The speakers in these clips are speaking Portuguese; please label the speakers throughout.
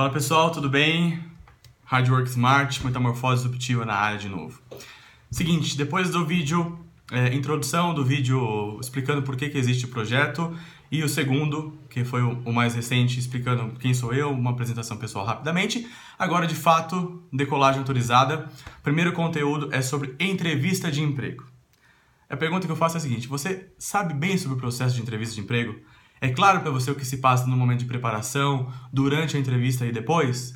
Speaker 1: Fala pessoal, tudo bem? Hard Work Smart, metamorfose disruptiva na área de novo. Seguinte, depois do vídeo, é, introdução do vídeo explicando por que, que existe o projeto e o segundo, que foi o mais recente, explicando quem sou eu, uma apresentação pessoal rapidamente. Agora, de fato, decolagem autorizada. O primeiro conteúdo é sobre entrevista de emprego. A pergunta que eu faço é a seguinte: você sabe bem sobre o processo de entrevista de emprego? É claro para você o que se passa no momento de preparação, durante a entrevista e depois?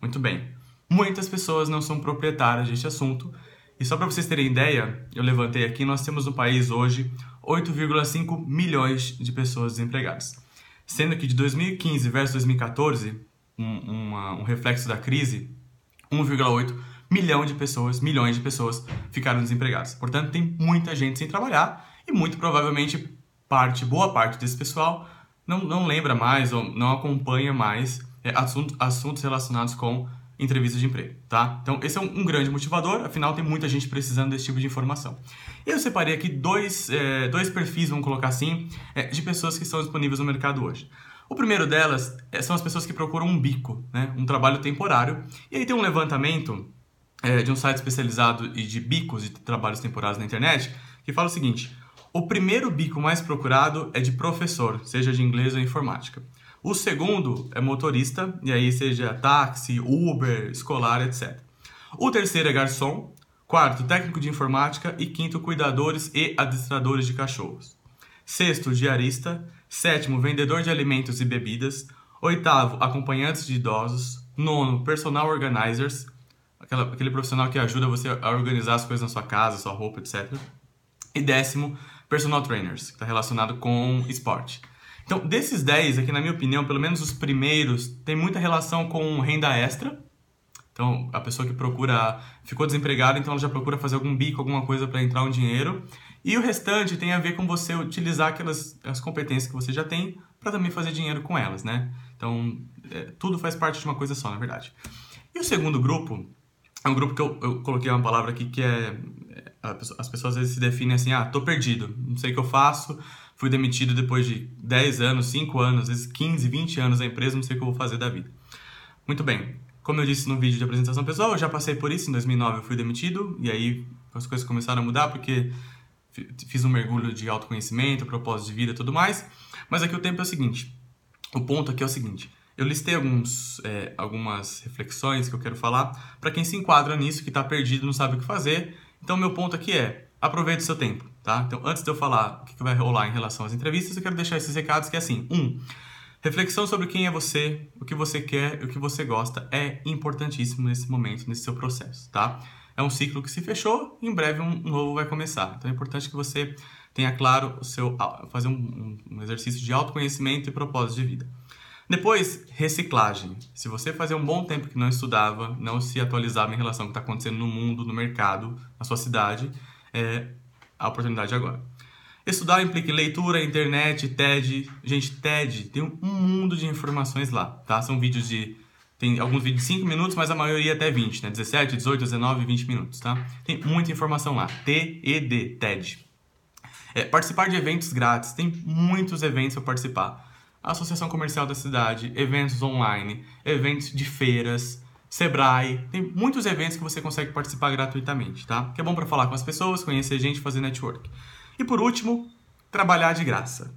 Speaker 1: Muito bem. Muitas pessoas não são proprietárias deste assunto. E só para vocês terem ideia, eu levantei aqui, nós temos no país hoje 8,5 milhões de pessoas desempregadas. Sendo que de 2015 versus 2014, um, uma, um reflexo da crise, 1,8 milhão de pessoas, milhões de pessoas ficaram desempregadas. Portanto, tem muita gente sem trabalhar e muito provavelmente parte, boa parte desse pessoal não, não lembra mais ou não acompanha mais é, assuntos, assuntos relacionados com entrevistas de emprego, tá? Então, esse é um, um, grande motivador, afinal, tem muita gente precisando desse tipo de informação. Eu separei aqui dois, é, dois perfis, vamos colocar assim, é, de pessoas que estão disponíveis no mercado hoje. O primeiro delas é, são as pessoas que procuram um bico, né? um trabalho temporário, e aí tem um levantamento é, de um site especializado e de bicos e trabalhos temporários na internet, que fala o seguinte, o primeiro bico mais procurado é de professor, seja de inglês ou informática. O segundo é motorista, e aí seja táxi, Uber, escolar, etc. O terceiro é garçom, quarto, técnico de informática e quinto, cuidadores e adestradores de cachorros. Sexto, diarista, sétimo, vendedor de alimentos e bebidas, oitavo, acompanhantes de idosos, nono, personal organizers, aquela, aquele profissional que ajuda você a organizar as coisas na sua casa, sua roupa, etc. E décimo, personal trainers, que está relacionado com esporte. Então, desses 10 aqui, na minha opinião, pelo menos os primeiros, tem muita relação com renda extra. Então, a pessoa que procura, ficou desempregada, então ela já procura fazer algum bico, alguma coisa para entrar um dinheiro. E o restante tem a ver com você utilizar aquelas as competências que você já tem para também fazer dinheiro com elas, né? Então, é, tudo faz parte de uma coisa só, na verdade. E o segundo grupo é um grupo que eu, eu coloquei uma palavra aqui que é as pessoas às vezes se definem assim, ah, tô perdido, não sei o que eu faço, fui demitido depois de 10 anos, 5 anos, às vezes 15, 20 anos na empresa, não sei o que eu vou fazer da vida. Muito bem, como eu disse no vídeo de apresentação pessoal, eu já passei por isso, em 2009 eu fui demitido, e aí as coisas começaram a mudar porque fiz um mergulho de autoconhecimento, propósito de vida e tudo mais, mas aqui o tempo é o seguinte, o ponto aqui é o seguinte, eu listei alguns, é, algumas reflexões que eu quero falar para quem se enquadra nisso, que está perdido, não sabe o que fazer, então, meu ponto aqui é, aproveite o seu tempo, tá? Então, antes de eu falar o que vai rolar em relação às entrevistas, eu quero deixar esses recados que é assim, um, reflexão sobre quem é você, o que você quer e o que você gosta é importantíssimo nesse momento, nesse seu processo, tá? É um ciclo que se fechou, em breve um novo vai começar. Então, é importante que você tenha claro o seu, fazer um, um exercício de autoconhecimento e propósito de vida. Depois, reciclagem. Se você fazia um bom tempo que não estudava, não se atualizava em relação ao que está acontecendo no mundo, no mercado, na sua cidade, é a oportunidade agora. Estudar implica leitura, internet, TED. Gente, TED tem um mundo de informações lá, tá? São vídeos de. Tem alguns vídeos de 5 minutos, mas a maioria até 20, né? 17, 18, 19, 20 minutos, tá? Tem muita informação lá. TED, TED. É, participar de eventos grátis. Tem muitos eventos para participar Associação Comercial da Cidade, eventos online, eventos de feiras, Sebrae, tem muitos eventos que você consegue participar gratuitamente, tá? Que é bom para falar com as pessoas, conhecer gente, fazer network. E por último, trabalhar de graça.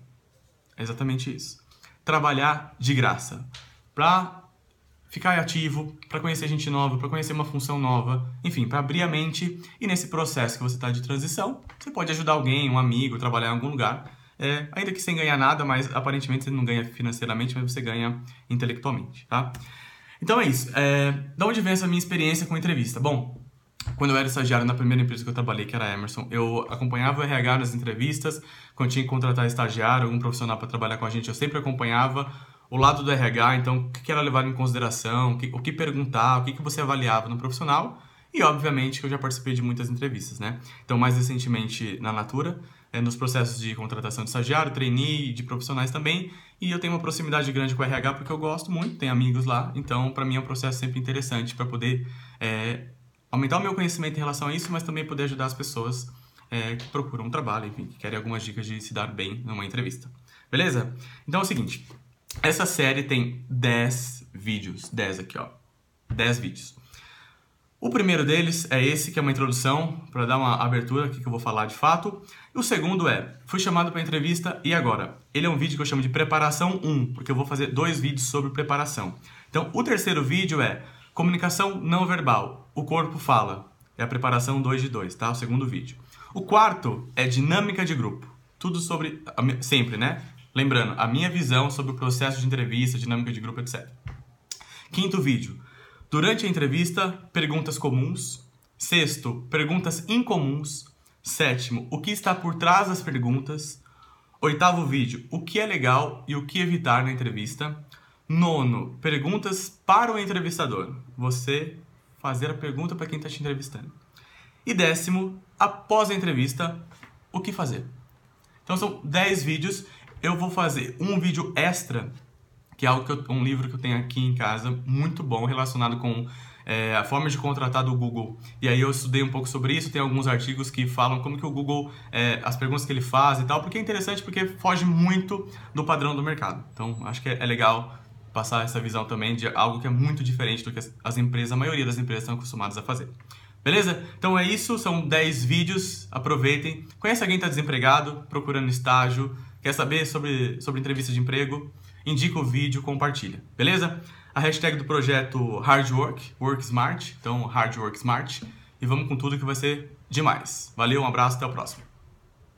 Speaker 1: É exatamente isso. Trabalhar de graça. Para ficar ativo, para conhecer gente nova, para conhecer uma função nova, enfim, para abrir a mente e nesse processo que você está de transição, você pode ajudar alguém, um amigo, trabalhar em algum lugar é, ainda que sem ganhar nada, mas aparentemente você não ganha financeiramente, mas você ganha intelectualmente, tá? Então é isso. É, da onde vem essa minha experiência com entrevista? Bom, quando eu era estagiário na primeira empresa que eu trabalhei, que era a Emerson, eu acompanhava o RH nas entrevistas, quando tinha que contratar estagiário, algum profissional para trabalhar com a gente, eu sempre acompanhava o lado do RH, então o que era levado em consideração, o que, o que perguntar, o que, que você avaliava no profissional, e obviamente que eu já participei de muitas entrevistas, né? Então, mais recentemente na Natura, é, nos processos de contratação de estagiário, trainee, de profissionais também. E eu tenho uma proximidade grande com o RH porque eu gosto muito, tenho amigos lá. Então, para mim é um processo sempre interessante para poder é, aumentar o meu conhecimento em relação a isso, mas também poder ajudar as pessoas é, que procuram um trabalho, enfim, que querem algumas dicas de se dar bem numa entrevista. Beleza? Então é o seguinte, essa série tem 10 vídeos, 10 aqui, ó. 10 vídeos. O primeiro deles é esse, que é uma introdução, para dar uma abertura aqui que eu vou falar de fato. E o segundo é, fui chamado para entrevista e agora? Ele é um vídeo que eu chamo de preparação 1, porque eu vou fazer dois vídeos sobre preparação. Então, o terceiro vídeo é comunicação não verbal, o corpo fala. É a preparação 2 de 2, tá? O segundo vídeo. O quarto é dinâmica de grupo. Tudo sobre, sempre, né? Lembrando, a minha visão sobre o processo de entrevista, dinâmica de grupo, etc. Quinto vídeo, Durante a entrevista, perguntas comuns. Sexto, perguntas incomuns. Sétimo, o que está por trás das perguntas. Oitavo vídeo, o que é legal e o que evitar na entrevista. Nono, perguntas para o entrevistador. Você fazer a pergunta para quem está te entrevistando. E décimo, após a entrevista, o que fazer. Então são 10 vídeos. Eu vou fazer um vídeo extra que é algo eu, um livro que eu tenho aqui em casa muito bom relacionado com é, a forma de contratar do Google. E aí eu estudei um pouco sobre isso, tem alguns artigos que falam como que o Google, é, as perguntas que ele faz e tal, porque é interessante porque foge muito do padrão do mercado. Então acho que é, é legal passar essa visão também de algo que é muito diferente do que as, as empresas, a maioria das empresas estão acostumadas a fazer. Beleza? Então é isso, são 10 vídeos, aproveitem. Conhece alguém que está desempregado, procurando estágio, quer saber sobre, sobre entrevista de emprego? indica o vídeo, compartilha, beleza? A hashtag do projeto Hard Work, Work Smart, então Hard Work Smart, e vamos com tudo que vai ser demais. Valeu, um abraço, até o próximo.